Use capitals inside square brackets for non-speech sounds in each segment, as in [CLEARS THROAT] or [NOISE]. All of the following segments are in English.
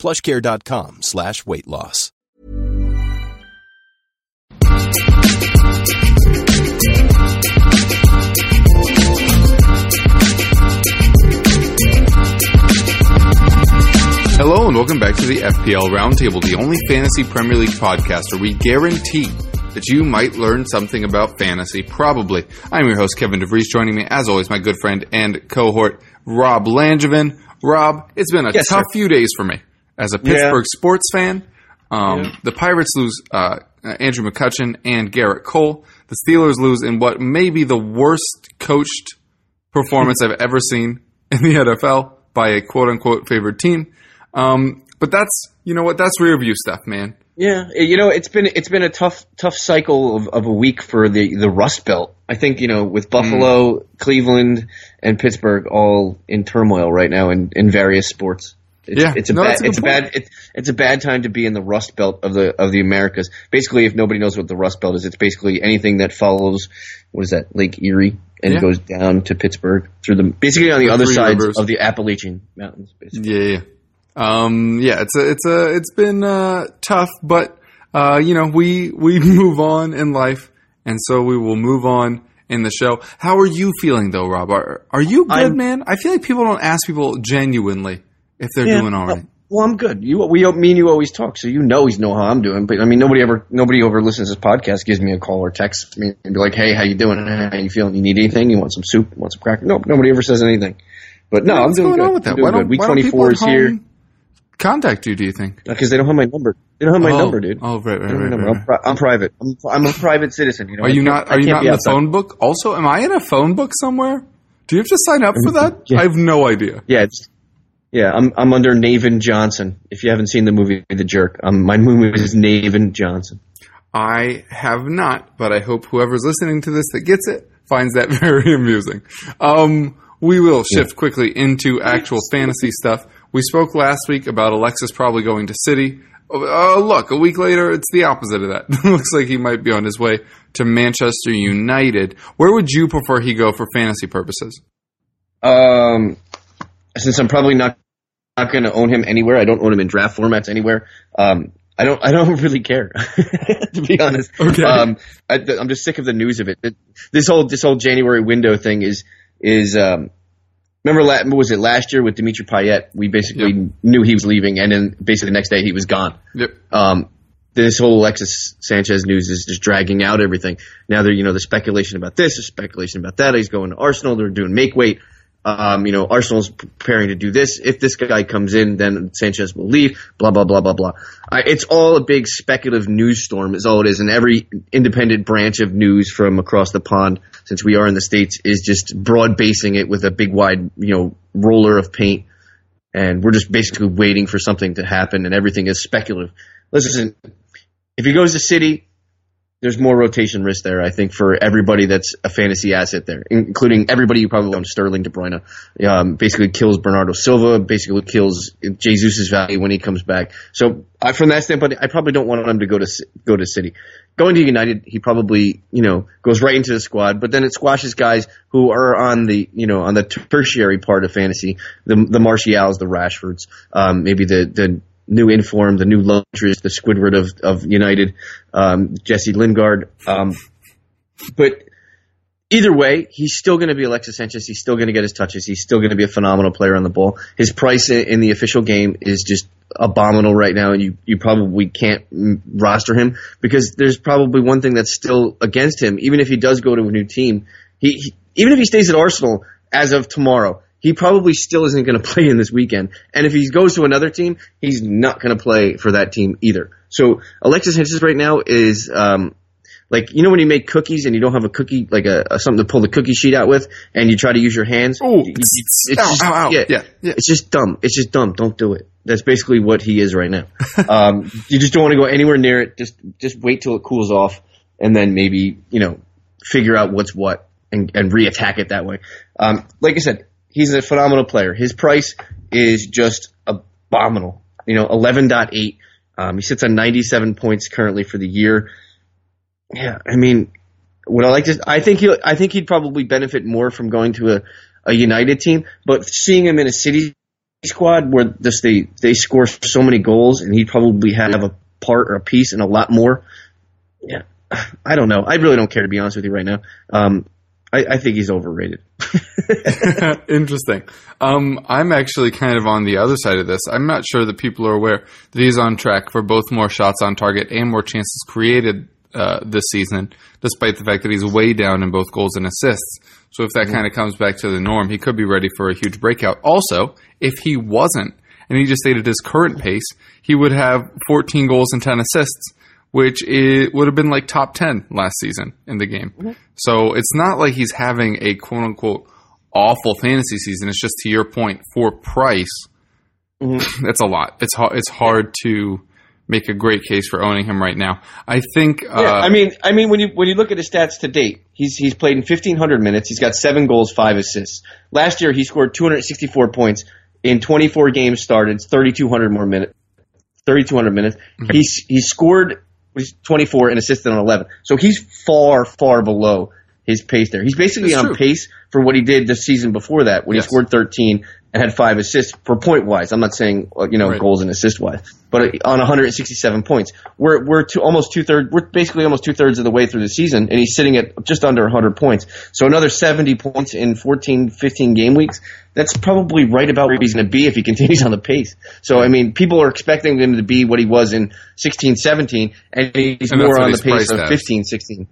plushcare.com slash weight loss. Hello and welcome back to the FPL Roundtable, the only fantasy Premier League podcast where we guarantee that you might learn something about fantasy. Probably. I'm your host, Kevin DeVries. Joining me, as always, my good friend and cohort, Rob Langevin. Rob, it's been a Yes, tough sir. few days for me as a Pittsburgh sports fan. Um, The Pirates lose uh, Andrew McCutchen and Gerrit Cole. The Steelers lose in what may be the worst coached performance I've ever seen in the NFL by a quote unquote favored team. Um, but that's you know what that's rear view stuff, man. Yeah, you know, it's been it's been a tough tough cycle of, of a week for the the Rust Belt. I think you know with Buffalo, Cleveland, and Pittsburgh all in turmoil right now in, in various sports. It's, Yeah, it's a no, bad a it's a bad it's, it's a bad time to be in the Rust Belt of the of the Americas. Basically, if nobody knows what the Rust Belt is, it's basically anything that follows what is that Lake Erie and Yeah. goes down to Pittsburgh through the basically on the, The other side of the Appalachian Mountains. Basically. Yeah, yeah. Um, yeah, it's a, it's a, it's been uh, tough, but uh, you know, we we [LAUGHS] move on in life, and so we will move on in the show. How are you feeling though, Rob? Are are you good, I'm- man? I feel like people don't ask people genuinely if they're Yeah, doing all right. Well, I'm good. You, we, me and you always talk, so you know, know how I'm doing. But I mean, nobody ever, nobody over listens to this podcast gives me a call or texts me and be like, "Hey, how you doing? How you feeling? You need anything? You want some soup? You want some cracker?" No, nobody ever says anything. But no, I'm What's doing going good. on with that? I'm doing Why don't, good. Week why don't people 24 is here contact you? Do you think? Uh, because they don't have my number. They don't have my oh, number, dude. Oh, right, right, They don't have my right. right. I'm, pri- I'm private. I'm, I'm a private citizen. You know. Are you can't- Are you not in the phone book? Also, am I in a phone book somewhere? Do you have to sign up for [LAUGHS] that? Yeah. I have no idea. Yeah, it's, yeah. I'm I'm under Navin Johnson. If you haven't seen the movie The Jerk, um, my movie is Navin Johnson. I have not, but I hope whoever's listening to this that gets it finds that [LAUGHS] very amusing. Um, we will shift quickly into actual fantasy stuff. We spoke last week about Alexis probably going to City. Oh, look, a week later, it's the opposite of that. [LAUGHS] Looks like he might be on his way to Manchester United. Where would you prefer he go for fantasy purposes? Um, since I'm probably not not going to own him anywhere, I don't own him in draft formats anywhere. Um, I don't I don't [LAUGHS] really care [LAUGHS] to be honest. Okay. Um, I, I'm just sick of the news of it. It- This whole this whole January window thing is is um. Remember, la- what was it last year with Dimitri Payet? We basically Yep. knew he was leaving, and then basically the next day he was gone. Yep. Um, this whole Alexis Sanchez news is just dragging out everything. Now they're, you know, the speculation about this, the speculation about that. He's going to Arsenal. They're doing make weight. Um, you know, Arsenal's preparing to do this. If this guy comes in, then Sanchez will leave. Blah blah blah blah blah. I, it's all a big speculative news storm, is all it is. And every independent branch of news from across the pond, since we are in the states, is just broad basing it with a big wide, you know, roller of paint and we're just basically waiting for something to happen, and everything is speculative. Listen, if he goes to City, there's more rotation risk there, I think, for everybody that's a fantasy asset there, including everybody who probably owns Sterling De Bruyne. Um, basically kills Bernardo Silva, basically kills Jesus' value when he comes back. So I, from that standpoint, I probably don't want him to go to go to City. Going to United, he probably you know goes right into the squad, but then it squashes guys who are on the you know on the tertiary part of fantasy, the the Martials, the Rashfords, um, maybe the the new inform, the new luxuries, the Squidward of of United, um, Jesse Lingard. Um, but either way, he's still going to be Alexis Sanchez. He's still going to get his touches. He's still going to be a phenomenal player on the ball. His price in the official game is just abominable right now, and you, you probably can't roster him because there's probably one thing that's still against him. Even if he does go to a new team, he, he even if he stays at Arsenal as of tomorrow, he probably still isn't going [LAUGHS] to play in this weekend. And if he goes to another team, he's not going to play for that team either. So Alexis Sanchez right now is um, Like you know when you make cookies and you don't have a cookie like a, a something to pull the cookie sheet out with, and you try to use your hands. Ooh, You- ow, just- ow, ow. Yeah, Yeah, yeah. It's just dumb. It's just dumb. Don't do it. That's basically what he is right now. [LAUGHS] um, you just don't want to go anywhere near it. Just just wait till it cools off, and then maybe you know figure out what's what and, and reattack it that way. Um, like I said, he's a phenomenal player. His price is just abominable. You know, eleven point eight. Um, he sits on ninety seven points currently for the year. Yeah, I mean, would I like to? I think he. I think he'd probably benefit more from going to a, a United team. But seeing him in a City squad where they they score so many goals and he'd probably have a part or a piece and a lot more. Yeah, [SIGHS] I don't know. I really don't care to be honest with you right now. Um, I, I think he's overrated. [LAUGHS] Interesting. Um, I'm actually kind of on the other side of this. I'm not sure that people are aware that he's on track for both more shots on target and more chances created uh, this season, despite the fact that he's way down in both goals and assists. So if that kind of comes back to the norm, he could be ready for a huge breakout. Also, if he wasn't, and he just stayed at his current pace, he would have 14 goals and 10 assists, which it would have been like top 10 last season in the game. Mm-hmm. So it's not like he's having a quote unquote awful fantasy season. It's just to your point for price. Mm-hmm. [LAUGHS] That's a lot. It's hard. It's hard to make a great case for owning him right now. I think. Uh, Yeah, I mean, I mean, when you when you look at his stats to date, he's he's played in fifteen hundred minutes. He's got seven goals, five assists. Last year, he scored two hundred sixty four points in twenty four games started, thirty two hundred more minutes, thirty two hundred minutes. Mm-hmm. He's he scored twenty four and assisted on eleven. So he's far far below his pace there. He's basically That's on true. pace for what he did the season before that when Yes. he scored thirteen and had five assists for point wise. I'm not saying uh, you know Right. goals and assist wise, but on 167 points, we're we're to almost two thirds. We're basically almost two thirds of the way through the season, and he's sitting at just under 100 points. So another 70 points in 14, 15 game weeks. That's probably right about where he's going to be if he continues on the pace. So I mean, people are expecting him to be what he was in 16, 17, and he's And more on the pace of 15, 16.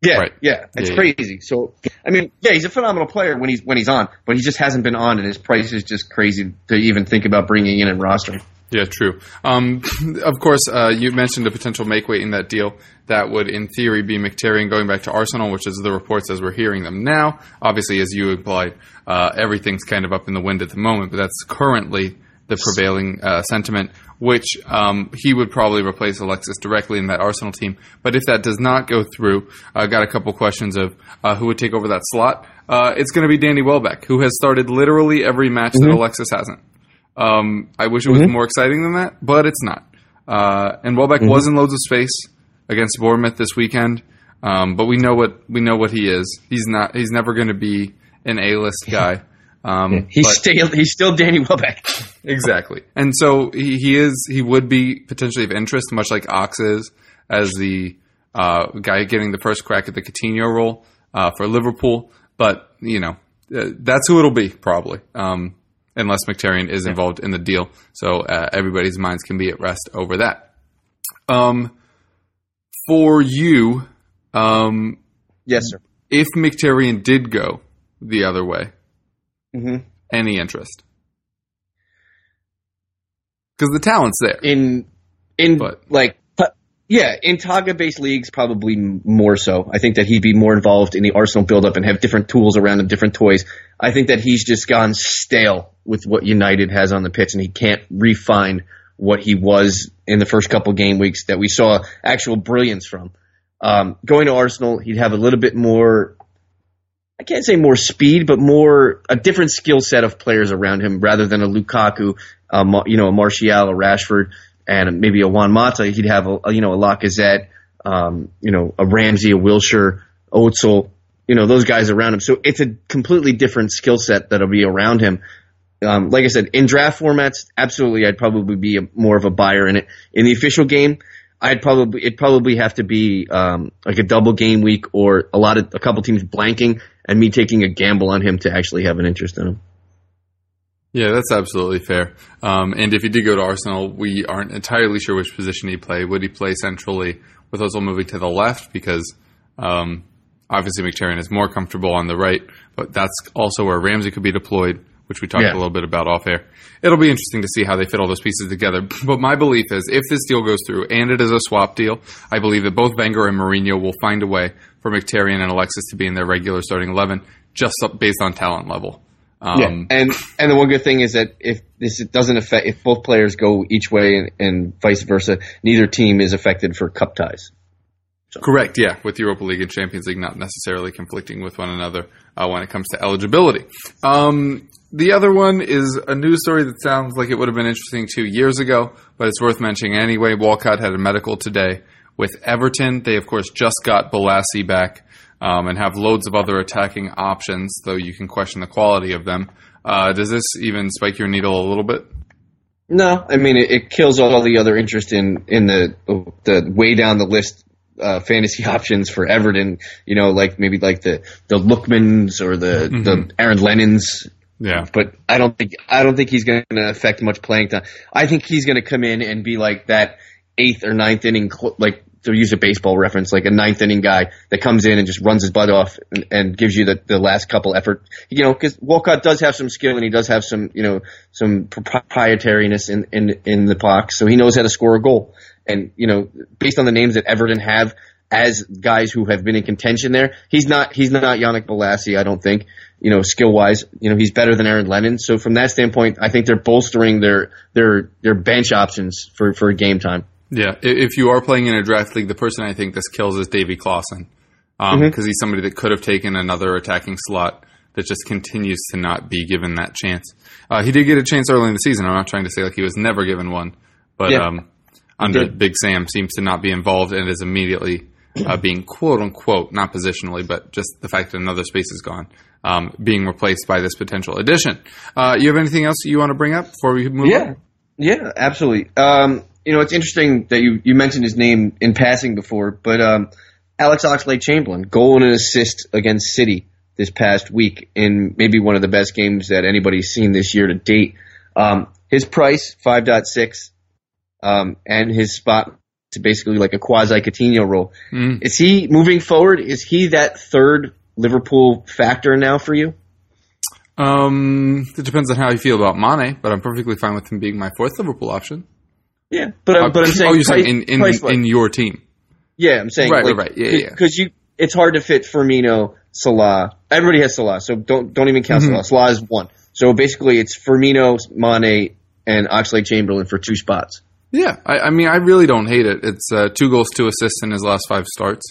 Yeah, Right. yeah, it's Yeah, yeah. crazy. So, I mean, yeah, he's a phenomenal player when he's when he's on, but he just hasn't been on, and his price is just crazy to even think about bringing in and rostering. Yeah, true. Um, of course, uh, you mentioned a potential make weight in that deal. That would, in theory, be Mkhitaryan going back to Arsenal, which is the reports as we're hearing them now. Obviously, as you implied, uh, everything's kind of up in the wind at the moment, but that's currently the prevailing uh, sentiment. Which um, he would probably replace Alexis directly in that Arsenal team. But if that does not go through, I got a couple questions of uh, who would take over that slot. Uh, it's going to be Danny Welbeck, who has started literally every match that Alexis hasn't. Um, I wish it was more exciting than that, but it's not. Uh, and Welbeck was in loads of space against Bournemouth this weekend, um, but we know what we know what he is. He's not. He's never going to be an A-list guy. Um, He's still he's still Danny Welbeck. [LAUGHS] exactly, and so he, he is. He would be potentially of interest, much like Ox is, as the uh, guy getting the first crack at the Coutinho role uh, for Liverpool. But you know, uh, that's who it'll be probably. Um, unless Mkhitaryan is involved in the deal. So uh, everybody's minds can be at rest over that. Um, for you, um, Yes, sir. if Mkhitaryan did go the other way, Mhm. any interest? Because the talent's there. In in But- like yeah, in Taga based leagues probably more so. I think that he'd be more involved in the Arsenal build-up and have different tools around him, different toys. I think that he's just gone stale with what United has on the pitch, and he can't refine what he was in the first couple game weeks that we saw actual brilliance from. Um, going to Arsenal, he'd have a little bit more I can't say more speed, but more a different skill set of players around him rather than a Lukaku, you know, a Martial, a Rashford, and maybe a Juan Mata. He'd have a, a, you know a Lacazette, um, you know, a Ramsey, a Wilshere, Ozil, you know, those guys around him. So it's a completely different skill set that'll be around him. Um, like I said, in draft formats, absolutely, I'd probably be a, more of a buyer in it. In the official game, I'd probably it'd probably have to be um, like a double game week or a lot of a couple teams blanking and me taking a gamble on him to actually have an interest in him. Yeah, that's absolutely fair. Um, and if he did go to Arsenal, we aren't entirely sure which position he'd play. Would he play centrally with Ozil moving to the left? Because um, obviously Mkhitaryan is more comfortable on the right, but that's also where Ramsey could be deployed. Which we talked Yeah. a little bit about off air. It'll be interesting to see how they fit all those pieces together. But my belief is if this deal goes through and it is a swap deal, I believe that both Wenger and Mourinho will find a way for Mkhitaryan and Alexis to be in their regular starting 11 just based on talent level. Um, yeah, and and the one good thing is that if this doesn't affect, if both players go each way and, and vice versa, neither team is affected for cup ties. Correct, yeah, with Europa League and Champions League not necessarily conflicting with one another uh, when it comes to eligibility. Um, the other one is a news story that sounds like it would have been interesting two years ago, but it's worth mentioning anyway. Walcott had a medical today with Everton. They, of course, just got Bolasie back um, and have loads of other attacking options, though you can question the quality of them. Uh, does this even spike your needle a little bit? No, I mean it, it kills all the other interest in in the the way down the list uh, fantasy [LAUGHS] options for Everton. You know, like maybe like the the Lookmans or the the Aaron Lennons. Yeah. But I don't think I don't think he's going to affect much playing time. I think he's going to come in and be like that eighth or ninth inning, like to use a baseball reference, like a ninth inning guy that comes in and just runs his butt off and, and gives you the, the last couple effort. You know, because Walcott does have some skill and he does have some, you know, some proprietariness in, in in the box, so he knows how to score a goal. And you know, based on the names that Everton have as guys who have been in contention there, he's not he's not Yannick Bolasie, I don't think. You know, skill wise, you know, he's better than Aaron Lennon. So from that standpoint, I think they're bolstering their their their bench options for for game time. Yeah, if you are playing in a draft league, the person I think this kills is Davy Klaassen because he's somebody that could have taken another attacking slot that just continues to not be given that chance. Uh, he did get a chance early in the season. I'm not trying to say like he was never given one, but Yeah. um, under. Big Sam seems to not be involved and is immediately uh, being quote unquote not positionally, but just the fact that another space is gone. Um, being replaced by this potential addition. Uh, you have anything else you want to bring up before we move Yeah, on? yeah, absolutely. Um, you know, it's interesting that you, you mentioned his name in passing before, but um, Alex Oxlade Chamberlain, goal and an assist against City this past week in maybe one of the best games that anybody's seen this year to date. Um, his price five point six, um, and his spot to basically like a quasi Coutinho role. Mm. Is he moving forward? Is he that third Liverpool factor now for you? Um, it depends on how you feel about Mane, but I'm perfectly fine with him being my fourth Liverpool option. Yeah, but I'm, but I'm saying oh, you're saying in in, in your team. Yeah, I'm saying Right, like, right, right. Yeah, yeah. Because you, it's hard to fit Firmino, Salah. Everybody has Salah, so don't don't even count Mm-hmm. Salah. Salah is one. So basically, it's Firmino, Mane, and Oxlade Chamberlain for two spots. Yeah, I, I mean, I really don't hate it. It's uh, two goals, two assists in his last five starts.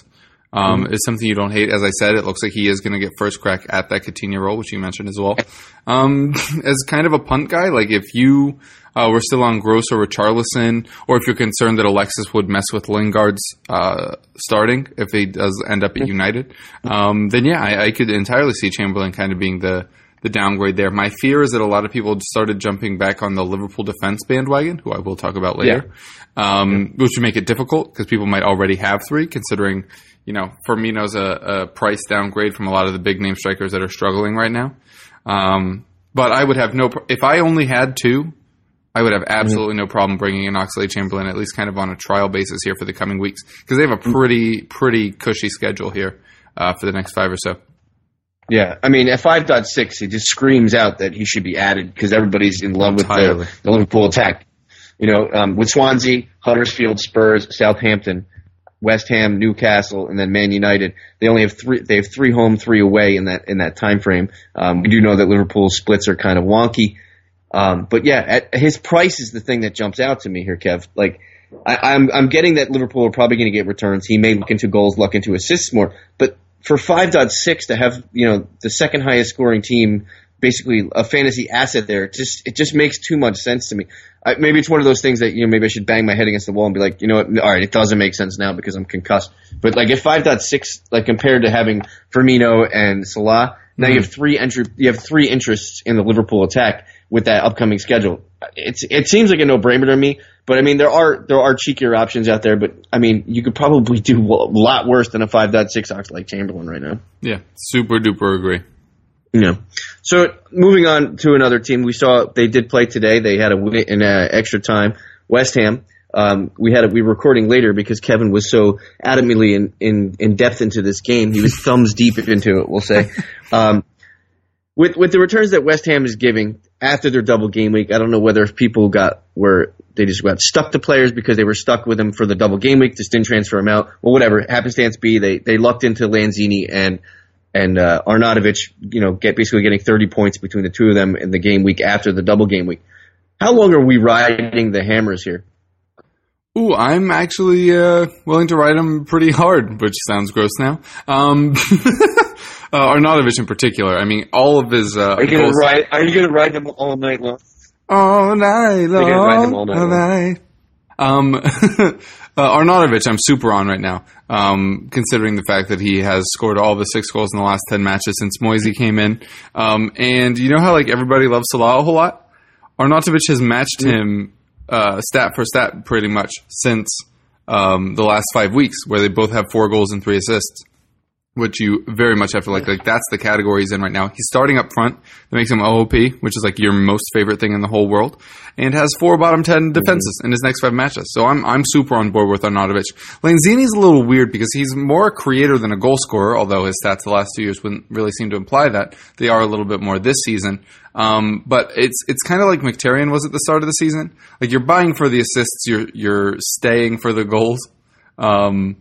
Um, Mm-hmm. It's something you don't hate. As I said, it looks like he is going to get first crack at that Coutinho role, which you mentioned as well. [LAUGHS] Um, [LAUGHS] as kind of a punt guy, like if you uh, were still on Gross or Richarlison, or if you're concerned that Alexis would mess with Lingard's uh, starting if he does end up at United, um, then yeah, I, I could entirely see Chamberlain kind of being the the downgrade there. My fear is that a lot of people started jumping back on the Liverpool defense bandwagon, who I will talk about later, um, which would make it difficult because people might already have three, considering, you know, Firmino's a, a price downgrade from a lot of the big name strikers that are struggling right now. Um, but I would have no, pro- if I only had two, I would have absolutely no problem bringing in Oxlade Chamberlain, at least kind of on a trial basis here for the coming weeks, because they have a pretty, pretty cushy schedule here uh, for the next five or so. Yeah, I mean, at five point six, it just screams out that he should be added because everybody's in love with the, the Liverpool attack. You know, um, with Swansea, Huddersfield, Spurs, Southampton, West Ham, Newcastle, and then Man United. They only have three. They have three home, three away in that in that time frame. Um, we do know that Liverpool's splits are kind of wonky, um, but yeah, at, his price is the thing that jumps out to me here, Kev. Like. I, I'm I'm getting that Liverpool are probably going to get returns. He may look into goals, look into assists more, but for 5.6 to have you know the second highest scoring team, basically a fantasy asset there, it just it just makes too much sense to me. I, maybe it's one of those things that you know maybe I should bang my head against the wall and be like, you know what, all right, it doesn't make sense now because I'm concussed. But like at 5.6, like compared to having Firmino and Salah, now you mm-hmm. have three entry, you have three interests in the Liverpool attack with that upcoming schedule. It's it seems like a no brainer to me. But I mean, there are there are cheekier options out there. But I mean, you could probably do a lot worse than a 5.6 Oxlade Chamberlain right now. Yeah, super duper agree. Yeah. So moving on to another team, we saw they did play today. They had a win in uh, extra time. West Ham. Um, we had a, we were recording later because Kevin was so adamantly in, in, in depth into this game. He was [LAUGHS] thumbs deep into it. We'll say. Um, with with the returns that West Ham is giving after their double game week, I don't know whether people got were they just got stuck to players because they were stuck with them for the double game week, just didn't transfer them out. Well, whatever happenstance be, they they lucked into Lanzini and and uh, Arnautovic, you know, get basically getting 30 points between the two of them in the game week after the double game week. How long are we riding the hammers here? Ooh, I'm actually uh, willing to write him pretty hard, which sounds gross now. Um, [LAUGHS] uh, Arnautovic in particular. I mean, all of his. Uh, are you gonna write? Are you gonna ride him all night long? All night long. Ride him all night. All night. Um, [LAUGHS] uh, Arnautovic, I'm super on right now, um, considering the fact that he has scored all the six goals in the last 10 matches since Moyes came in. Um, and you know how, like, everybody loves Salah a whole lot? Arnautovic has matched mm. him uh, stat for stat pretty much since um, the last five weeks, where they both have four goals and three assists which you very much have to like. Like that's the category he's in right now. He's starting up front. That makes him OOP, which is like your most favorite thing in the whole world, and has four bottom ten defenses mm-hmm. in his next five matches. So I'm I'm super on board with Arnautovic. Lanzini's a little weird because he's more a creator than a goal scorer. Although his stats the last two years wouldn't really seem to imply that they are a little bit more this season. Um, but it's it's kind of like Mkhitaryan was at the start of the season. Like you're buying for the assists, you're you're staying for the goals. Um,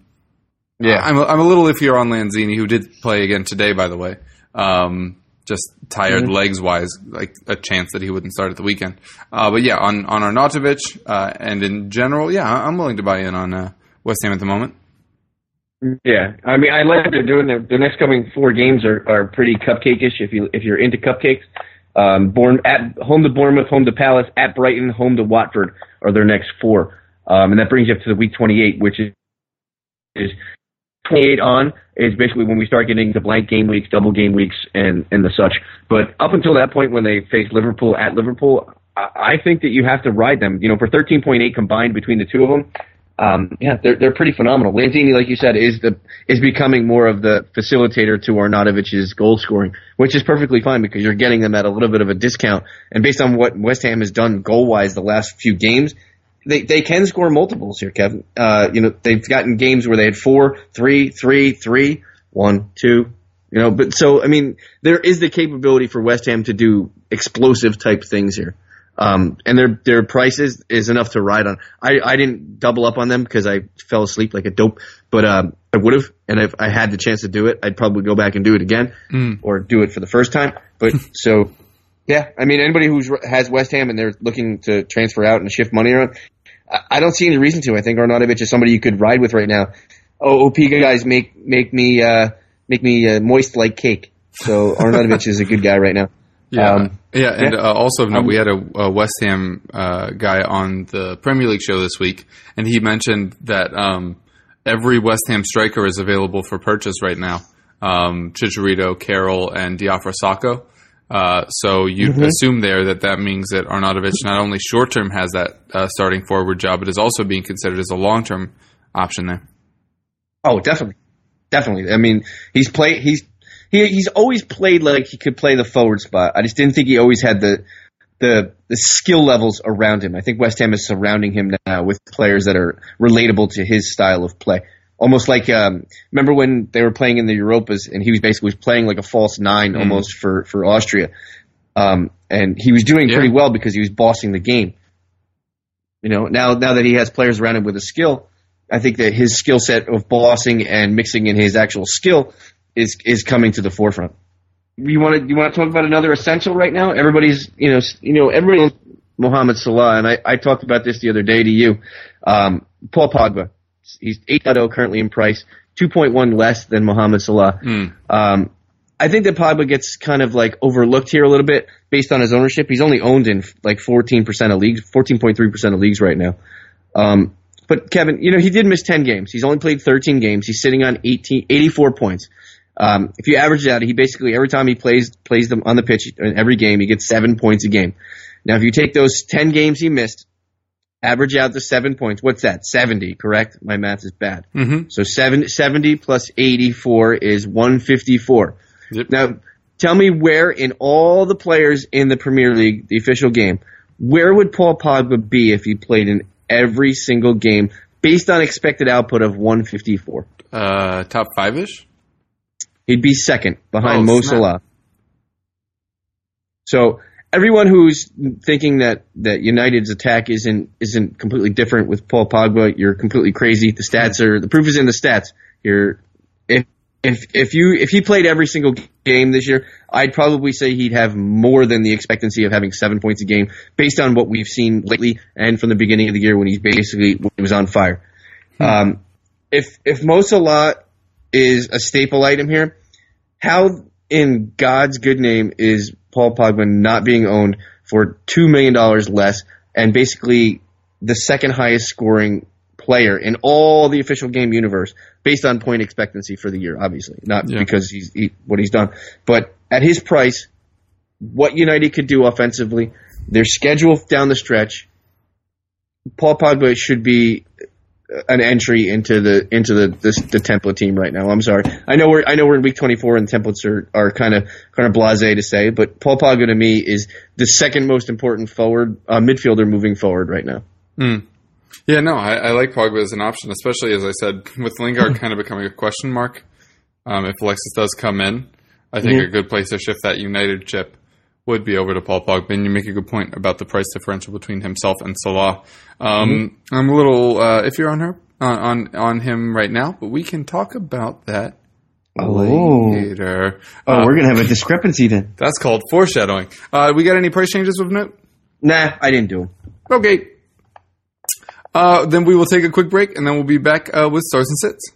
yeah, I'm a, I'm a little iffy on Lanzini, who did play again today, by the way. Um, just tired mm-hmm. legs wise, like a chance that he wouldn't start at the weekend. Uh, but yeah, on on Arnautovic uh, and in general, yeah, I'm willing to buy in on uh, West Ham at the moment. Yeah, I mean, I like what they're doing. The, the next coming four games are, are pretty cupcakeish if you if you're into cupcakes. Um, born at home to Bournemouth, home to Palace, at Brighton, home to Watford are their next four, um, and that brings you up to the week 28, which is is 28 on is basically when we start getting the blank game weeks, double game weeks, and and the such. But up until that point, when they face Liverpool at Liverpool, I, I think that you have to ride them. You know, for 13.8 combined between the two of them, um, yeah, they're they're pretty phenomenal. Lanzini, like you said, is the is becoming more of the facilitator to Arnautovic's goal scoring, which is perfectly fine because you're getting them at a little bit of a discount. And based on what West Ham has done goal wise the last few games, they they can score multiples here, Kevin. Uh, you know, they've gotten games where they had four, three, three, three, one, two. You know, but so I mean, there is the capability for West Ham to do explosive type things here. Um, and their their prices is enough to ride on. I, I didn't double up on them because I fell asleep like a dope, but um, I would have. And if I had the chance to do it, I'd probably go back and do it again mm. or do it for the first time. But [LAUGHS] so yeah, I mean, anybody who has West Ham and they're looking to transfer out and shift money around, I don't see any reason to. I think Arnautovic is somebody you could ride with right now. Oh, OP guys make make me uh, make me uh, moist like cake. So [LAUGHS] Arnautovic is a good guy right now. Yeah, um, yeah, and yeah. Uh, also note, um, we had a, a West Ham uh, guy on the Premier League show this week, and he mentioned that um, every West Ham striker is available for purchase right now. Um, Chicharito, Carroll, and Diafra Sakho. Uh, so you mm-hmm. assume there that that means that Arnautovic not only short term has that uh, starting forward job, but is also being considered as a long term option there. Oh, definitely, definitely. I mean, he's played. He's he, he's always played like he could play the forward spot. I just didn't think he always had the the the skill levels around him. I think West Ham is surrounding him now with players that are relatable to his style of play almost like um, remember when they were playing in the Europas and he was basically playing like a false nine mm. almost for for Austria, um, and he was doing yeah. pretty well because he was bossing the game. You know, now now that he has players around him with a skill, I think that his skill set of bossing and mixing in his actual skill is is coming to the forefront. You want to you want to talk about another essential right now? Everybody's you know you know everybody Mohamed Salah and I, I talked about this the other day to you. Um, Paul Pogba He's 8.0 currently in price, 2.1 less than Mohamed Salah. Mm. Um, I think that Pogba gets kind of like overlooked here a little bit based on his ownership. He's only owned in like 14% of leagues, 14.3% of leagues right now. Um, but Kevin, you know, he did miss 10 games. He's only played 13 games. He's sitting on 18, 84 points. Um, if you average it out, he basically every time he plays plays them on the pitch in every game, he gets seven points a game. Now, if you take those 10 games he missed average out the seven points. What's that? 70, correct? My math is bad. Mm-hmm. So 70, 70 plus 84 is 154. Yep. Now, tell me where in all the players in the Premier League, the official game, where would Paul Pogba be if he played in every single game based on expected output of 154? Uh, top five ish? He'd be second behind oh, Mo Salah. So everyone who's thinking that, that United's attack isn't isn't completely different with Paul Pogba, you're completely crazy. The stats are the proof is in the stats. You're if if if you if he played every single game this year, I'd probably say he'd have more than the expectancy of having seven points a game based on what we've seen lately and from the beginning of the year when he's basically when he was on fire. Hmm. Um, if if Mo Salah is a staple item here, how in God's good name is Paul Pogba not being owned for two million dollars less and basically the second highest scoring player in all the official game universe based on point expectancy for the year, obviously, not yeah. because he's he, what he's done, but at his price, what United could do offensively, their schedule down the stretch, Paul Pogba should be an entry into the into the, the the template team right now. I'm sorry. I know we're I know we're in week 24 and templates are are kind of kind of blasé to say, but Paul Pogba to me is the second most important forward uh, midfielder moving forward right now. Mm. Yeah, no, I, I, like Pogba as an option, especially as I said [LAUGHS] with Lingard kind of becoming a question mark. Um, if Alexis does come in, I think mm-hmm. a good place to shift that United chip would be over to Paul Pogba. And you make a good point about the price differential between himself and Salah. Um, mm-hmm. I'm a little uh, if you're on her on, on on him right now, but we can talk about that oh. later. Oh, uh, we're gonna have a discrepancy then. [LAUGHS] That's called foreshadowing. Uh, we got any price changes with note? Nah, I didn't do them. Okay. Uh, then we will take a quick break, and then we'll be back uh, with stars and sits.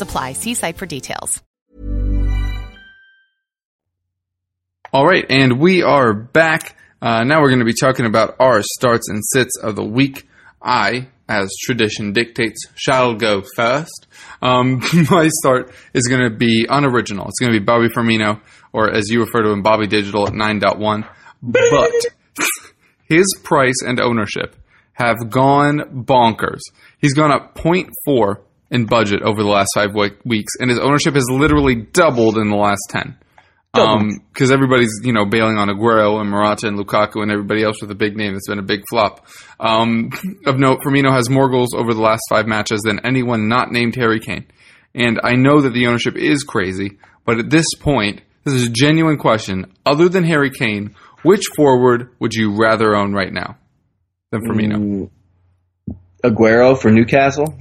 apply. See site for details. All right, and we are back. Uh, now we're going to be talking about our starts and sits of the week. I, as tradition dictates, shall go first. Um, [LAUGHS] my start is going to be unoriginal. It's going to be Bobby Firmino, or as you refer to him, Bobby Digital at 9.1. But [LAUGHS] his price and ownership have gone bonkers. He's gone up 0.4 in budget over the last five weeks, and his ownership has literally doubled in the last 10. Because um, everybody's, you know, bailing on Aguero and Morata and Lukaku and everybody else with a big name. It's been a big flop. Um, of note, Firmino has more goals over the last five matches than anyone not named Harry Kane. And I know that the ownership is crazy, but at this point, this is a genuine question. Other than Harry Kane, which forward would you rather own right now than Firmino? Ooh, Aguero for Newcastle.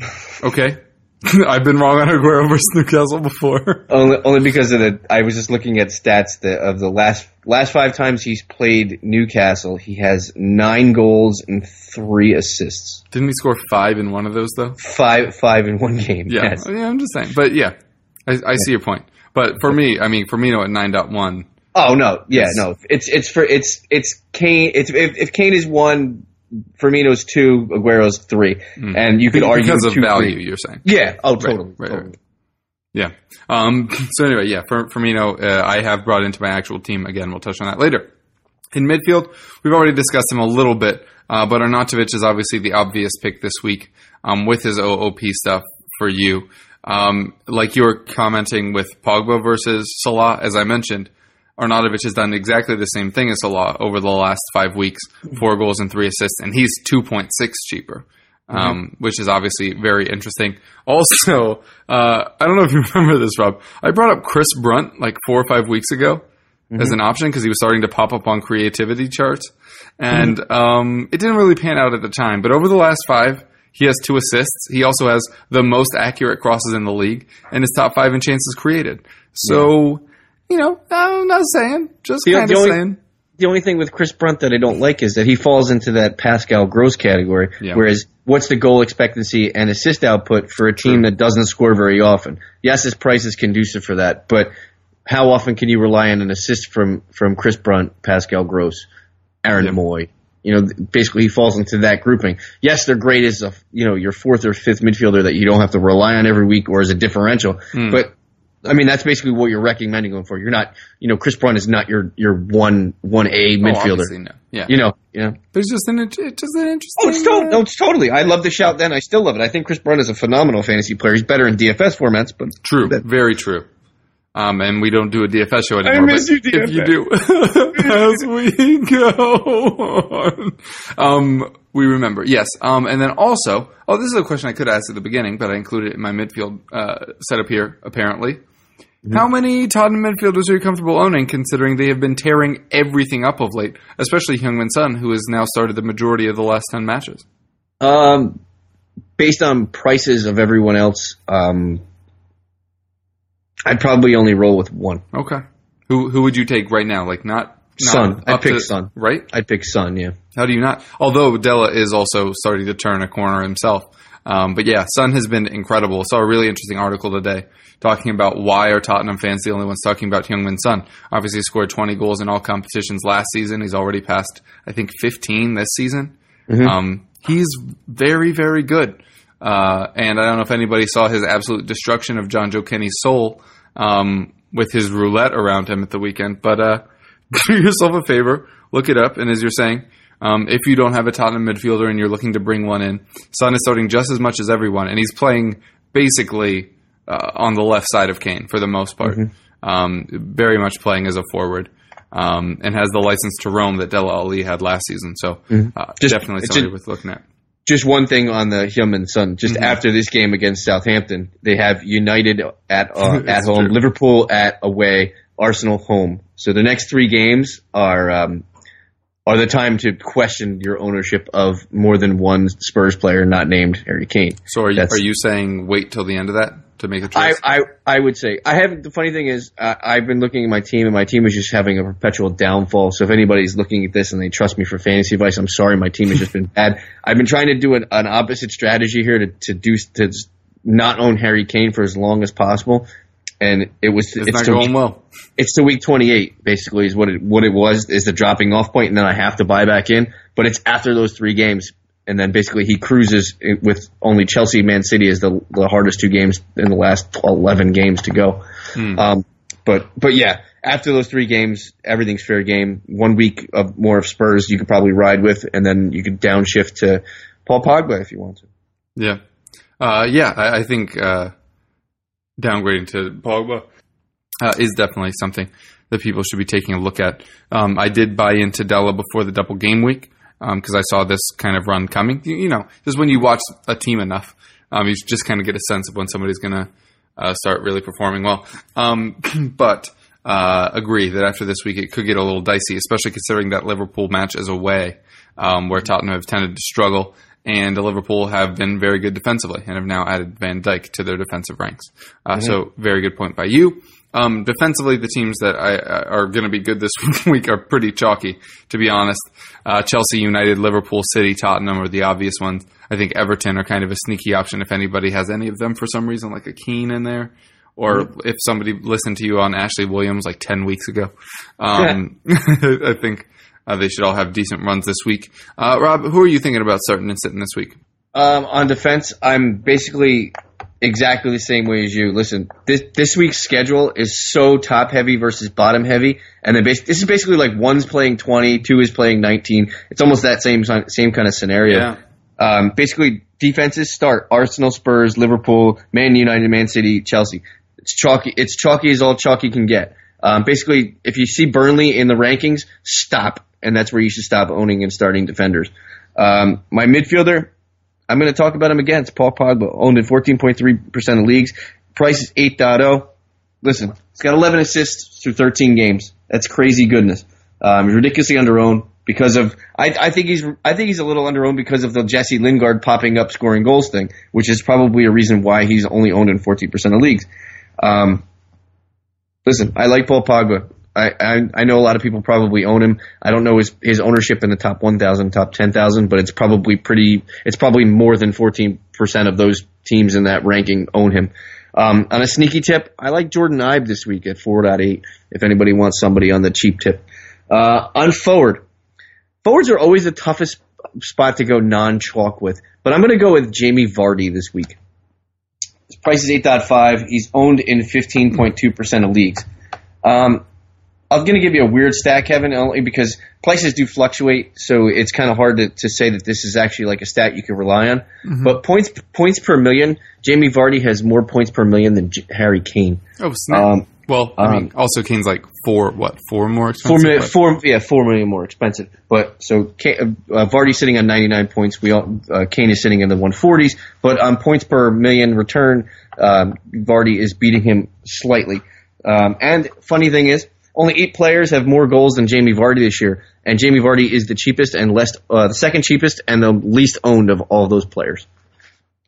Okay. [LAUGHS] I've been wrong on Aguero versus Newcastle before. [LAUGHS] only, only because of the. I was just looking at stats that of the last last five times he's played Newcastle, he has nine goals and three assists. Didn't he score five in one of those though? Five, five in one game. Yeah, yes. yeah. I'm just saying, but yeah, I, I yeah. see your point. But for me, I mean, Firmino at nine point one Oh no, yeah, no. It's it's for it's it's Kane. It's if, if Kane is one, Firmino's two, Aguero's three, mm. and you could because argue because of value. you You're saying, yeah. Oh, totally, right, right, totally. Right. Yeah. Um, [LAUGHS] so anyway, yeah, for Firmino, uh, I have brought into my actual team again. We'll touch on that later. In midfield, we've already discussed him a little bit, uh, but Arnautovic is obviously the obvious pick this week um, with his OOP stuff for you. Um, like you were commenting with Pogba versus Salah, as I mentioned, Arnautovic has done exactly the same thing as Salah over the last five weeks, four goals and three assists, and he's 2.6 cheaper. Um, mm-hmm. which is obviously very interesting. Also, uh, I don't know if you [LAUGHS] remember this, Rob. I brought up Chris Brunt like four or five weeks ago mm-hmm. as an option because he was starting to pop up on creativity charts, and mm-hmm. um, it didn't really pan out at the time. But over the last five, he has two assists. He also has the most accurate crosses in the league, and his top five in chances created. So you know, I'm not saying, just kind of saying. The only thing with Chris Brunt that I don't like is that he falls into that Pascal Gross category. Yeah. Whereas, what's the goal expectancy and assist output for a team that doesn't score very often? Yes, his price is conducive for that, but how often can you rely on an assist from from Chris Brunt, Pascal Gross, Aaron Yeah. Moy? You know, basically he falls into that grouping. Yes, they're great as a you know your fourth or fifth midfielder that you don't have to rely on every week or as a differential, Hmm. but. I mean, that's basically what you're recommending going for. You're not, you know, Chris Brunt is not your your one one A Oh, midfielder. obviously, no. Yeah. You know, yeah. But it's just an, it's just an interesting. Oh, it's, to- uh, no, it's totally. I love the shout then. I still love it. I think Chris Brunt is a phenomenal fantasy player. He's better in DFS formats, but True, very true. Um, and we don't do a DFS show anymore. I miss but you, If you do, [LAUGHS] as we go on, um, we remember. Yes. Um, and then also, oh, this is a question I could ask at the beginning, but I included it in my midfield uh, setup here. Apparently, how many Tottenham midfielders are you comfortable owning, considering they have been tearing everything up of late, especially Heung-Min Son, who has now started the majority of the last ten matches? um, based on prices of everyone else, um, I'd probably only roll with one. Okay. Who who would you take right now? Like not. not Son. I'd pick to- Son. Right? I'd pick Son. Yeah. How do you not? Although Dele is also starting to turn a corner himself. Um, but yeah, Son has been incredible. Saw a really interesting article today talking about why are Tottenham fans the only ones talking about Heung-Min Son. Obviously, he scored 20 goals in all competitions last season. He's already passed, I think, 15 this season. Um, he's very, very good. Uh, and I don't know if anybody saw his absolute destruction of Jonjoe Kenny's soul um, with his roulette around him at the weekend. But uh, [LAUGHS] do yourself a favor, look it up, and as you're saying, um, if you don't have a Tottenham midfielder and you're looking to bring one in, Son is starting just as much as everyone, and he's playing basically uh, on the left side of Kane for the most part. Um, very much playing as a forward. Um, and has the license to roam that Dele Alli had last season. So uh, Just- definitely somebody a- worth looking at. Just one thing on the Heung-Min Son. Just Mm-hmm. after this game against Southampton, they have United at uh, [LAUGHS] at home, true. Liverpool at away, Arsenal home. So the next three games are um, are the time to question your ownership of more than one Spurs player not named Harry Kane. So are you, That's- are you saying wait till the end of that to make a I, choice? I I would say I have. The funny thing is, uh, I've been looking at my team, and my team is just having a perpetual downfall. So if anybody's looking at this and they trust me for fantasy advice, I'm sorry, my team has just been [LAUGHS] bad. I've been trying to do an, an opposite strategy here to to do to not own Harry Kane for as long as possible, and it was it's, it's not going well. it's to week 28 basically is what it what it was is the dropping off point, and then I have to buy back in. But it's after those three games. And then basically he cruises with only Chelsea, Man City as the, the hardest two games in the last 11 games to go. Um, but but yeah, after those three games, everything's fair game. One week of more of Spurs you could probably ride with, and then you could downshift to Paul Pogba if you want to. Yeah. Uh, yeah, I, I think uh, downgrading to Pogba uh, is definitely something that people should be taking a look at. Um, I did buy into Dele before the double game week because I saw this kind of run coming. You, you know, just when you watch a team enough, um, you just kind of get a sense of when somebody's going to uh, start really performing well. Um, [CLEARS THROAT] but uh, agree that after this week it could get a little dicey, especially considering that Liverpool match is away, um, where Tottenham have tended to struggle, and Liverpool have been very good defensively and have now added Van Dijk to their defensive ranks. Uh, So very good point by you. Um, defensively, the teams that I, are going to be good this [LAUGHS] week are pretty chalky, to be honest. Uh, Chelsea, United, Liverpool, City, Tottenham are the obvious ones. I think Everton are kind of a sneaky option if anybody has any of them for some reason, like a Keane in there, or if somebody listened to you on Ashley Williams like ten weeks ago. [LAUGHS] Um, [LAUGHS] I think uh, they should all have decent runs this week. Uh, Rob, who are you thinking about starting and sitting this week? Um, on defense, I'm basically exactly the same way as you. Listen, this this week's schedule is so top heavy versus bottom heavy, and then bas- this is basically like one's playing 20, two is playing 19. It's almost that same same kind of scenario. Yeah. Um, basically, defenses start Arsenal, Spurs, Liverpool, Man United, Man City, Chelsea. It's chalky. It's chalky as all chalky can get. Um, basically, if you see Burnley in the rankings, stop, and that's where you should stop owning and starting defenders. Um, my midfielder, I'm going to talk about him again. It's Paul Pogba, owned in 14.3% of leagues. Price is 8.0. Listen, he's got 11 assists through 13 games. That's crazy goodness. Um, he's ridiculously underowned because of. I, I think he's. I think he's a little underowned because of the Jesse Lingard popping up scoring goals thing, which is probably a reason why he's only owned in 14% of leagues. Um, Listen, I like Paul Pogba. I, I I know a lot of people probably own him. I don't know his his ownership in the top 1,000, top 10,000, but it's probably pretty. It's probably more than 14 percent of those teams in that ranking own him. Um, on a sneaky tip, I like Jordan Ibe this week at 4.8. If anybody wants somebody on the cheap tip, uh, on forward, forwards are always the toughest spot to go non chalk with, but I'm going to go with Jamie Vardy this week. His price is 8.5. He's owned in 15.2% of leagues. Um, I'm going to give you a weird stat, Kevin, only because prices do fluctuate, so it's kind of hard to, to say that this is actually like a stat you can rely on. But points points per million, Jamie Vardy has more points per million than J- Harry Kane. Oh, snap. Um, well, I mean, also Kane's like four, what, four more expensive? Four million, but- four, yeah, four million more expensive. But so Kane, uh, Vardy's sitting on 99 points. We all, uh, Kane is sitting in the 140s. But on points per million return, um, Vardy is beating him slightly. Um, and funny thing is, only eight players have more goals than Jamie Vardy this year, and Jamie Vardy is the cheapest and less, uh, the second cheapest and the least owned of all those players.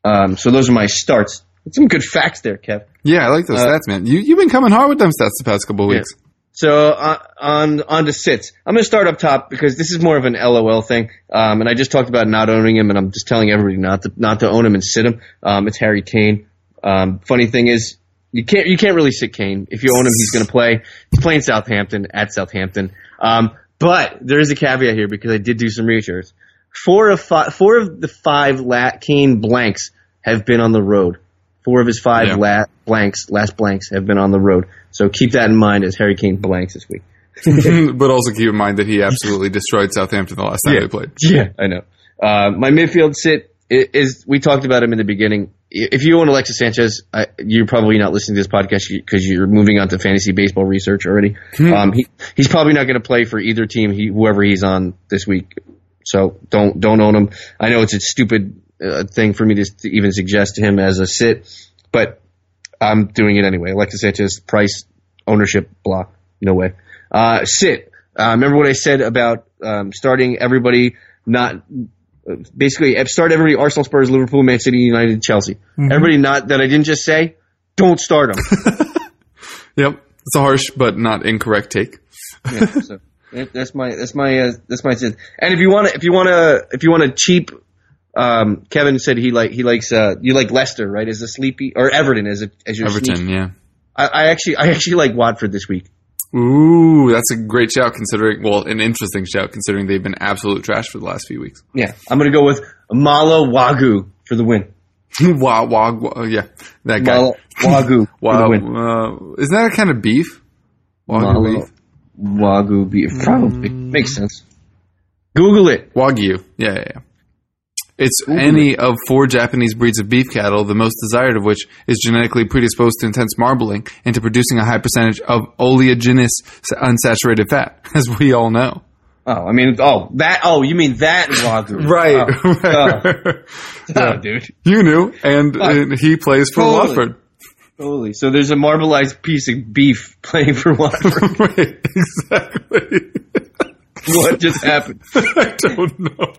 Um, so those are my starts. Some good facts there, Kev. Yeah, I like those Uh, stats, man. You, you've been coming hard with them stats the past couple of weeks. So uh, on on to sits. I'm going to start up top because this is more of an LOL thing, um, and I just talked about not owning him, and I'm just telling everybody not to not to own him and sit him. Um, it's Harry Kane. Um, funny thing is, you can't you can't really sit Kane. If you own him, he's going to play. He's playing Southampton at Southampton. Um, but there is a caveat here because I did do some research. Four of five, four of the five lat Kane blanks have been on the road. Four of his five Yeah. la- blanks, last blanks, have been on the road. So keep that in mind as Harry Kane blanks this week. [LAUGHS] but also keep in mind that he absolutely destroyed Southampton the last time they played. Yeah, I know. Uh, my midfield sit i- is, we talked about him in the beginning. If you own Alexis Sanchez, I, you're probably not listening to this podcast because you're moving on to fantasy baseball research already. Um, he, he's probably not going to play for either team, he, whoever he's on this week. So don't don't own him. I know it's a stupid uh, thing for me to, to even suggest to him as a sit, but I'm doing it anyway. Alexis Sanchez, price, ownership, blah, no way. Uh, sit. Uh, remember what I said about um, starting everybody not basically start everybody Arsenal, Spurs, Liverpool, Man City, United, Chelsea. Everybody not that I didn't just say. Don't start them. [LAUGHS] Yep. It's a harsh but not incorrect take. yeah, so that's my that's my uh, that's my sit. And if you want to if you want to if you want a cheap, um, Kevin said he like he likes uh you like Leicester right as a sleepy or Everton as a as your Everton, yeah. I, I actually I actually like Watford this week. Ooh, that's a great shout considering, well, an interesting shout considering they've been absolute trash for the last few weeks. Yeah, I'm gonna go with Molla Wagué for the win. wow, wow, wow, yeah. That guy. Molla Wagué [LAUGHS] for the Wow, win. uh, isn't that a kind of beef? Wagyu Malo beef? Wagyu beef probably makes sense. Google it. Wagyu. Yeah, yeah, yeah. It's any of four Japanese breeds of beef cattle, the most desired of which is genetically predisposed to intense marbling and to producing a high percentage of oleaginous unsaturated fat, [LAUGHS] as we all know. Oh, I mean, oh that. Oh, you mean that Wagyu? [LAUGHS] Right. Oh, [LAUGHS] oh, oh dude. you knew, and, and he plays for Totally. Watford. Totally. So there's a marbleized piece of beef playing for Watford. right, exactly. [LAUGHS] what just happened? [LAUGHS] I don't know.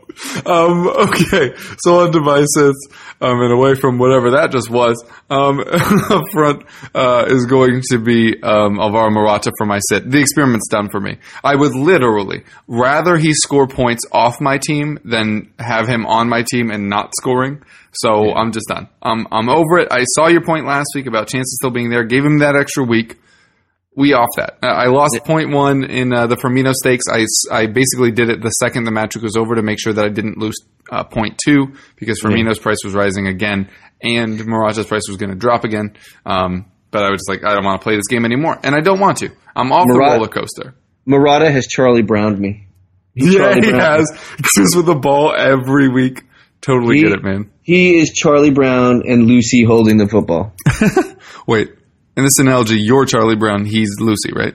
Um, okay, so on devices, um, and away from whatever that just was, um, [LAUGHS] up front uh, is going to be um, Alvaro Morata for my sit. The experiment's done for me. I would literally rather he score points off my team than have him on my team and not scoring. So I'm just done. I'm I'm over it. I saw your point last week about chances still being there. Gave him that extra week we off that. Uh, I lost point one in uh, the Firmino stakes. I, I basically did it the second the match was over to make sure that I didn't lose uh, point two because Firmino's price was rising again and Morata's price was going to drop again. Um, but I was just like, I don't want to play this game anymore, and I don't want to. I'm off the roller coaster. Morata has Charlie Browned me. Yeah, Charlie he Brown. has. Just with the ball every week. Totally He- get it, man. He is Charlie Brown and Lucy holding the football. [LAUGHS] Wait, in this analogy, you're Charlie Brown. He's Lucy, right?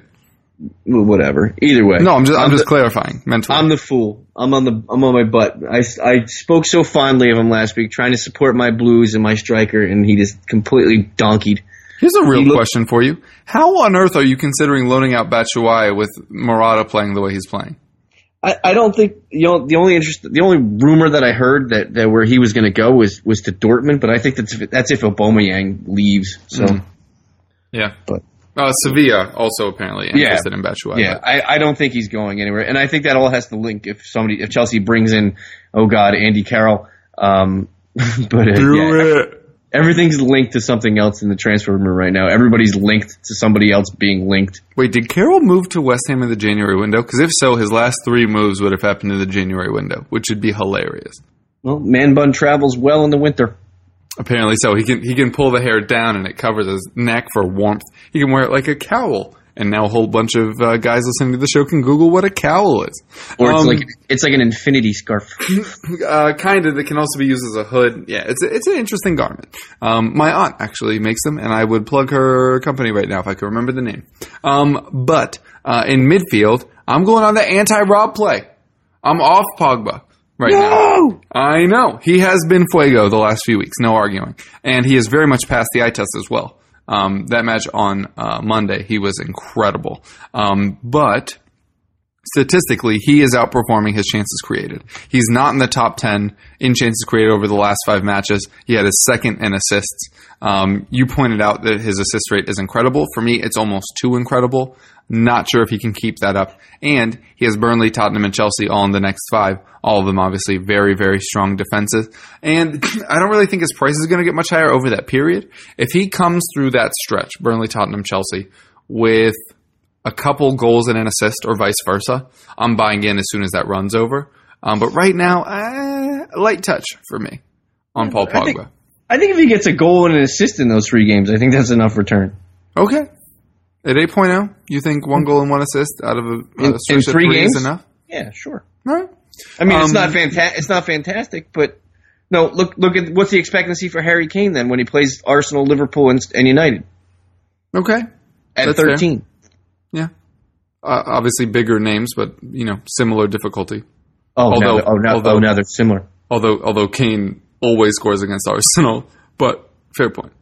Well, Whatever. Either way. No, I'm just I'm, just the, clarifying mentally. I'm the fool. I'm on the. I'm on my butt. I, I spoke so fondly of him last week, trying to support my Blues and my striker, and he just completely donkeyed. Here's a real He question for you. How on earth are you considering loaning out Batshuayi with Morata playing the way he's playing? I, I don't think you know the only interest, the only rumor that I heard that, that where he was going to go was was to Dortmund, but I think that's if, that's if Aubameyang leaves. So, mm-hmm. Yeah. but Uh, Sevilla also apparently Yeah. interested in Batshuayi. Yeah, I, I don't think he's going anywhere, and I think that all has to link if somebody if Chelsea brings in oh god Andy Carroll, um, [LAUGHS] but uh, Do yeah, it. everything's linked to something else in the transfer room right now. Everybody's linked to somebody else being linked. Wait, did Carroll move to West Ham in the January window? Because if so, his last three moves would have happened in the January window, which would be hilarious. Well, man bun travels well in the winter. Apparently so. He can he can pull the hair down and it covers his neck for warmth. He can wear it like a cowl. And now a whole bunch of uh, guys listening to the show can Google what a cowl is. Or it's Um, like it's like an infinity scarf. [LAUGHS] uh, kind of. That can also be used as a hood. Yeah, it's a, it's an interesting garment. Um, my aunt actually makes them, and I would plug her company right now if I could remember the name. Um, but uh, in midfield, I'm going on the anti-Rob play. I'm off Pogba right now. I know he has been fuego the last few weeks, no arguing, and he has very much passed the eye test as well. Um, that match on uh, Monday, he was incredible. Um, but statistically, he is outperforming his chances created. He's not in the top 10 in chances created over the last five matches. He had his second in assists. Um, you pointed out that his assist rate is incredible. For me, it's almost too incredible. Not sure if he can keep that up. And he has Burnley, Tottenham, and Chelsea all in the next five. All of them obviously very, very strong defenses. And [CLEARS THROAT] I don't really think his price is going to get much higher over that period. If he comes through that stretch, Burnley, Tottenham, Chelsea, with a couple goals and an assist, or vice versa, I'm buying in as soon as that runs over. Um, but right now, uh, light touch for me on Paul I think- Pogba. I think if he gets a goal and an assist in those three games, I think that's enough return. Okay. At 8.0, you think one goal and one assist out of a, In- a in three three games? is enough? Yeah, sure. All right. I mean, it's Um, not fantastic. It's not fantastic, but no. Look, look at what's the expectancy for Harry Kane then when he plays Arsenal, Liverpool, and, and United Okay. at That's thirteen. Yeah. Uh, obviously bigger names, but you know similar difficulty. Oh, Although- now, they're- oh, now, although- oh, now they're similar. Although although Kane always scores against Arsenal, [LAUGHS] but fair point.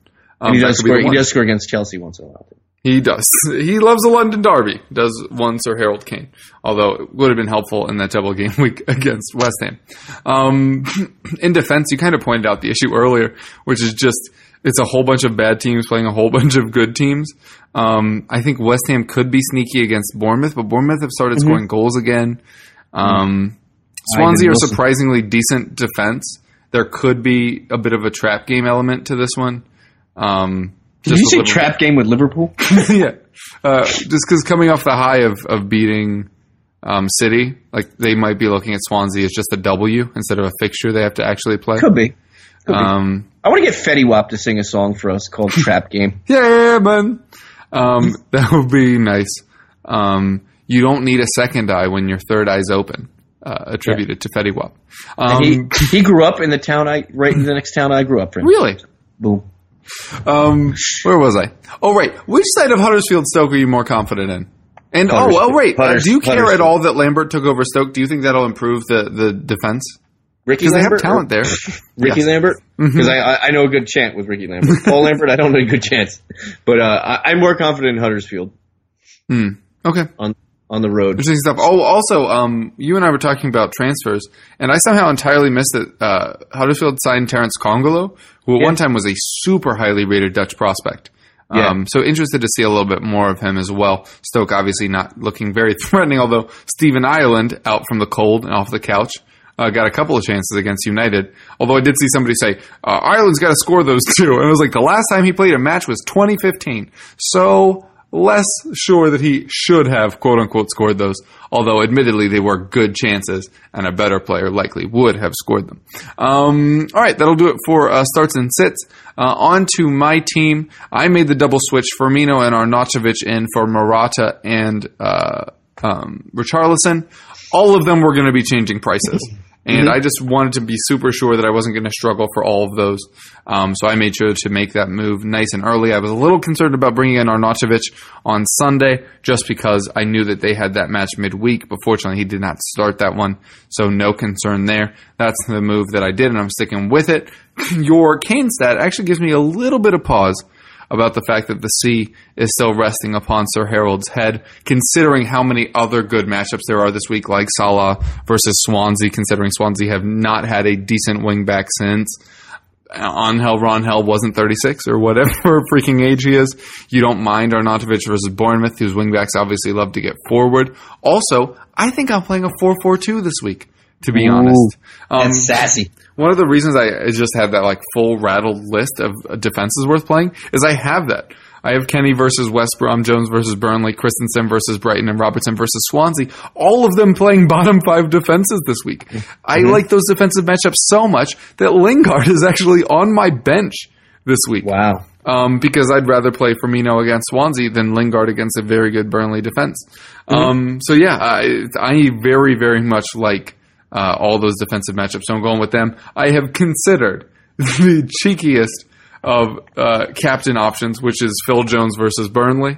Um, he does score. He does score against Chelsea once in a while. He does. He loves a London derby. Does one Sir Harold Kane? Although it would have been helpful in that double game [LAUGHS] week against West Ham. Um, [CLEARS THROAT] in defense, you kind of pointed out the issue earlier, which is just it's a whole bunch of bad teams playing a whole [LAUGHS] bunch of good teams. Um, I think West Ham could be sneaky against Bournemouth, but Bournemouth have started scoring goals again. Um, Swansea are surprisingly decent defense. There could be a bit of a trap game element to this one. Um, Did you say Liverpool- trap game with Liverpool? [LAUGHS] yeah, uh, just because coming off the high of of beating um, City, like they might be looking at Swansea as just a W instead of a fixture they have to actually play. Could be. Um, I want to get Fetty Wap to sing a song for us called [LAUGHS] Trap Game. yeah, man, um, [LAUGHS] that would be nice. Um, you don't need a second eye when your third eye's open. Uh, attributed to Fetty Wap. Um, he he grew up in the town I right in the next town I grew up in. really? Boom. Um, where was I? Oh, right. Which side of Huddersfield Stoke are you more confident in? And oh, oh, Huddersfield. right. Uh, do you care at all that Lambert took over Stoke? Do you think that'll improve the the defense? Ricky Because they have Lambert. talent there. [LAUGHS] Ricky Yes. Lambert? Because I, I I know a good chant with Ricky Lambert. [LAUGHS] Paul Lambert, I don't know a good chance. But uh, I, I'm more confident in Huddersfield Okay. on on the road. Interesting stuff. Oh, also, um, you and I were talking about transfers, and I somehow entirely missed that uh, Huddersfield signed Terence Kongolo, who at Yeah. one time was a super highly rated Dutch prospect. Yeah. Um, so interested to see a little bit more of him as well. Stoke obviously not looking very [LAUGHS] threatening, although Stephen Ireland out from the cold and off the couch. Uh, got a couple of chances against United. Although I did see somebody say, uh, Ireland's got to score those two. And I was like, the last time he played a match was 2015. So less sure that he should have quote unquote scored those. Although admittedly they were good chances and a better player likely would have scored them. Um, all right, that'll do it for uh, starts and sits. Uh, on to my team. I made the double switch Firmino and Arnautovic in for Morata and uh, um, Richarlison. All of them were going to be changing prices. And I just wanted to be super sure that I wasn't going to struggle for all of those. Um, so I made sure to make that move nice and early. I was a little concerned about bringing in Arnautovic on Sunday just because I knew that they had that match midweek, but fortunately he did not start that one. So no concern there. That's the move that I did and I'm sticking with it. [CLEARS THROAT] Your Kane stat actually gives me a little bit of pause about the fact that the C is still resting upon Sir Harold's head, considering how many other good matchups there are this week, like Salah versus Swansea, considering Swansea have not had a decent wing back since. Angel Rangel wasn't 36 or whatever [LAUGHS] freaking age he is. You don't mind Arnautovic versus Bournemouth, whose wingbacks obviously love to get forward. Also, I think I'm playing a 4-4-2 this week, to be Ooh, honest. Um, That's sassy. one of the reasons I just have that like full rattled list of defenses worth playing is I have that. I have Kenny versus West Brom, Jones versus Burnley, Christensen versus Brighton, and Robertson versus Swansea. All of them playing [LAUGHS] bottom five defenses this week. I like those defensive matchups so much that Lingard [LAUGHS] is actually on my bench this week. Wow. Um, because I'd rather play Firmino against Swansea than Lingard against a very good Burnley defense. Um, so yeah, I, I very, very much like uh, all those defensive matchups. So I'm going with them. I have considered [LAUGHS] the cheekiest of uh, captain options, which is Phil Jones versus Burnley.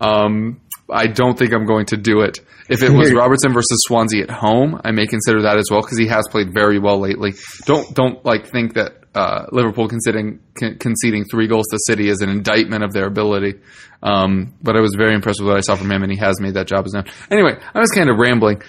Um, I don't think I'm going to do it. If it was [LAUGHS] Robertson versus Swansea at home, I may consider that as well because he has played very well lately. Don't don't like think that uh, Liverpool conceding con- conceding three goals to City is an indictment of their ability. Um, but I was very impressed with what I saw from him, and he has made that job his own. Anyway, I was kind of rambling.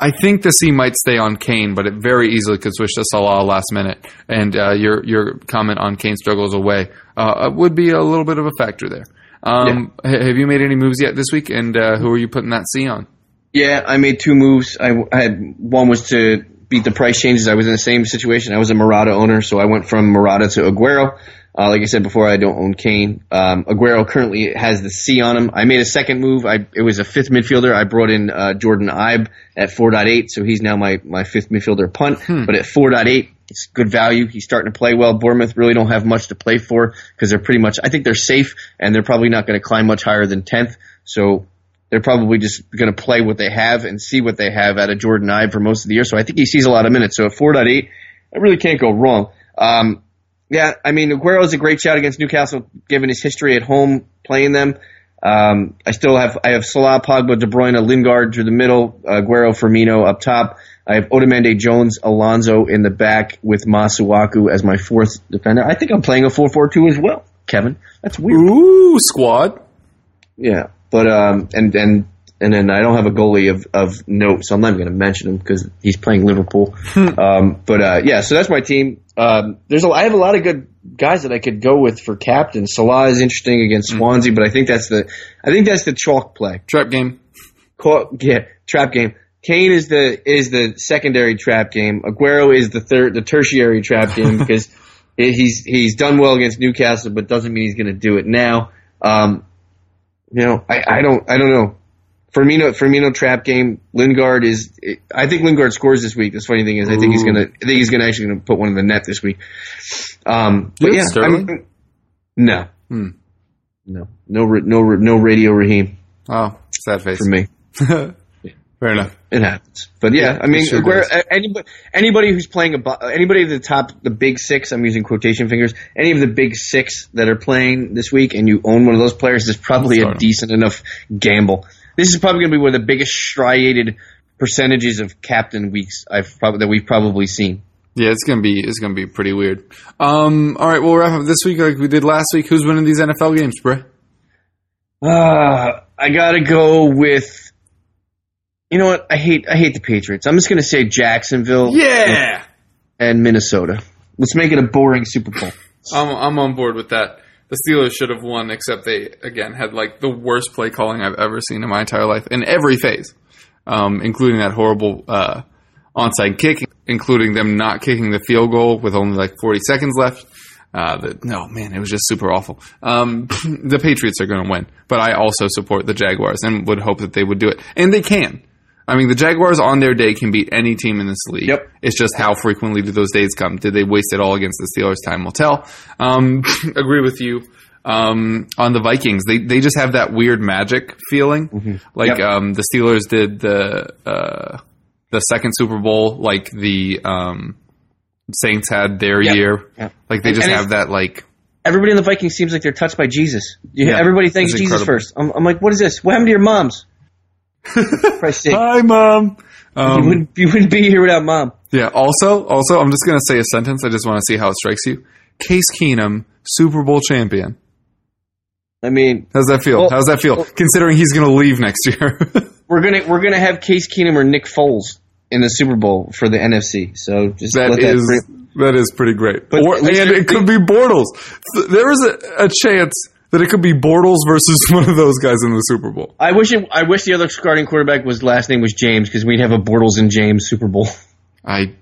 I think the C might stay on Kane, but it very easily could switch to Salah last minute. And uh, your your comment on Kane struggles away uh, would be a little bit of a factor there. Um, ha- Have you made any moves yet this week? And uh, who are you putting that C on? Yeah, I made two moves. I, I had one was to beat the price changes. I was in the same situation. I was a Morata owner, so I went from Morata to Aguero. Uh, like I said before, I don't own Kane. Um, Aguero currently has the C on him. I made a second move. I it was a fifth midfielder. I brought in uh, Jordan Ibe at 4.8, so he's now my my fifth midfielder punt. But at 4.8, it's good value. He's starting to play well. Bournemouth really don't have much to play for because they're pretty much. I think they're safe, and they're probably not going to climb much higher than 10th. So they're probably just going to play what they have and see what they have out of Jordan Ibe for most of the year. So I think he sees a lot of minutes. So at 4.8, I really can't go wrong. Um, yeah, I mean, Aguero is a great shot against Newcastle, given his history at home playing them. Um, I still have I have Salah, Pogba, De Bruyne, Lingard through the middle, Aguero, Firmino up top. I have Otamendi, Jones, Alonso in the back with Masuaku as my fourth defender. I think I'm playing a 4-4-2 as well, Kevin. That's weird. Ooh, squad. Yeah, but um, and and and then I don't have a goalie of of note, so I'm not even going to mention him because he's playing Liverpool. um, but uh, yeah, so that's my team. Um, there's a I have a lot of good guys that I could go with for captain. Salah is interesting against Swansea, but I think that's the I think that's the chalk play. Trap game. Call, yeah, trap game. Kane is the is the secondary trap game. Aguero is the third, the tertiary trap game [LAUGHS] because he's he's done well against Newcastle, but doesn't mean he's going to do it now. Um, you know, I, I don't I don't know. Firmino Firmino trap game. Lingard is. I think Lingard scores this week. The funny thing is, I think he's gonna. I think he's gonna actually gonna put one in the net this week. Um, but yeah, Sterling? I'm- no, Hmm. no, no, no, no radio Raheem Oh, sad face. for me. [LAUGHS] Fair enough. It happens, but yeah, I mean, sure does. anybody, anybody who's playing a, anybody at the top, the big six. I'm using quotation fingers. Any of the big six that are playing this week, and you own one of those players, is probably a decent enough gamble. This is probably going to be one of the biggest striated percentages of captain weeks I've probably that we've probably seen. Yeah, it's gonna be it's gonna be pretty weird. Um, all right, we'll wrap up this week like we did last week. Who's winning these NFL games, bro? Uh, I gotta go with. You know what? I hate I hate the Patriots. I'm just gonna say Jacksonville Yeah, and Minnesota. Let's make it a boring Super Bowl. [LAUGHS] I'm I'm on board with that. The Steelers should have won, except they again had like the worst play calling I've ever seen in my entire life in every phase, um, including that horrible uh, onside kick, including them not kicking the field goal with only like 40 seconds left. Uh, the, no, man, it was just super awful. Um, [LAUGHS] the Patriots are going to win, but I also support the Jaguars and would hope that they would do it, and they can. I mean, the Jaguars on their day can beat any team in this league. Yep. It's just how frequently do those days come? Did they waste it all against the Steelers? Time will tell. Um, [LAUGHS] agree with you. Um, on the Vikings, they they just have that weird magic feeling, like Yep. um, the Steelers did the uh, the second Super Bowl, like the um, Saints had their Yep. year. Yep. Like they And- just and have that like Everybody in the Vikings seems like they're touched by Jesus. Yeah, everybody thanks Jesus first. I'm, I'm like, what is this? What happened to your moms? Sake. Hi, mom. you, Um, wouldn't, you wouldn't be here without mom. yeah. Also, also, I'm just gonna say a sentence. I just want to see how it strikes you. Case Keenum, Super Bowl champion. I mean, How's that feel? Well- How's that feel? Considering he's gonna leave next year. [LAUGHS] we're gonna we're gonna have Case Keenum or Nick Foles in the Super Bowl for the NFC. So just That let is that bring, That is pretty great. But or, and it could be Bortles. There is a, a chance that it could be Bortles versus [LAUGHS] one of those guys in the Super Bowl. I wish it, I wish the other starting quarterback was last name was James because we'd have a Bortles and James Super Bowl. [LAUGHS] I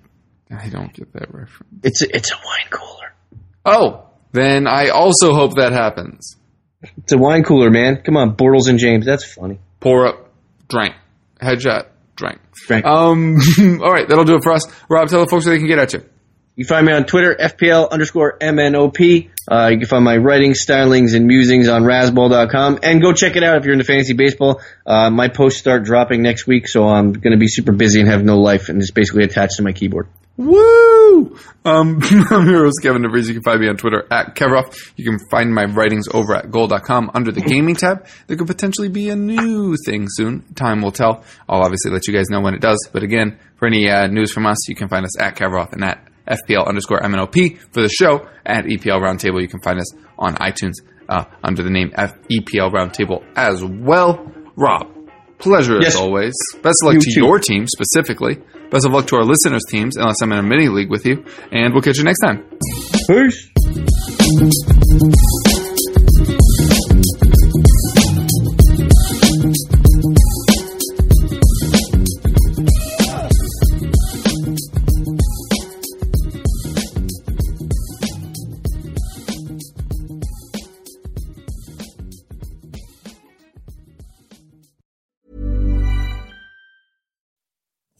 I don't get that reference. It's a, it's a wine cooler. Oh, then I also hope that happens. It's a wine cooler, man. Come on, Bortles and James. That's funny. Pour up, drink, headshot, drink. Drank. Um, [LAUGHS] all right, that'll do it for us. Rob, tell the folks where they can get at you. You can find me on Twitter, FPL underscore MNOP. Uh, you can find my writings, stylings, and musings on Razzball.com. And go check it out if you're into fantasy baseball. Uh, my posts start dropping next week, so I'm going to be super busy and have no life, and it's basically attached to my keyboard. Woo! Um, [LAUGHS] I'm your host, Kevin DeVries. You can find me on Twitter at Kevroff. You can find my writings over at gold.com under the gaming tab. There could potentially be a new thing soon. Time will tell. I'll obviously let you guys know when it does. But again, for any uh, news from us, you can find us at Kevroff and at FPL underscore MNOP. For the show, at EPL Roundtable, you can find us on iTunes uh, under the name F- EPL Roundtable as well. Rob, pleasure Yes. as always. Best of luck You to too. your team specifically. Best of luck to our listeners' teams, unless I'm in a mini league with you. And we'll catch you next time. Peace.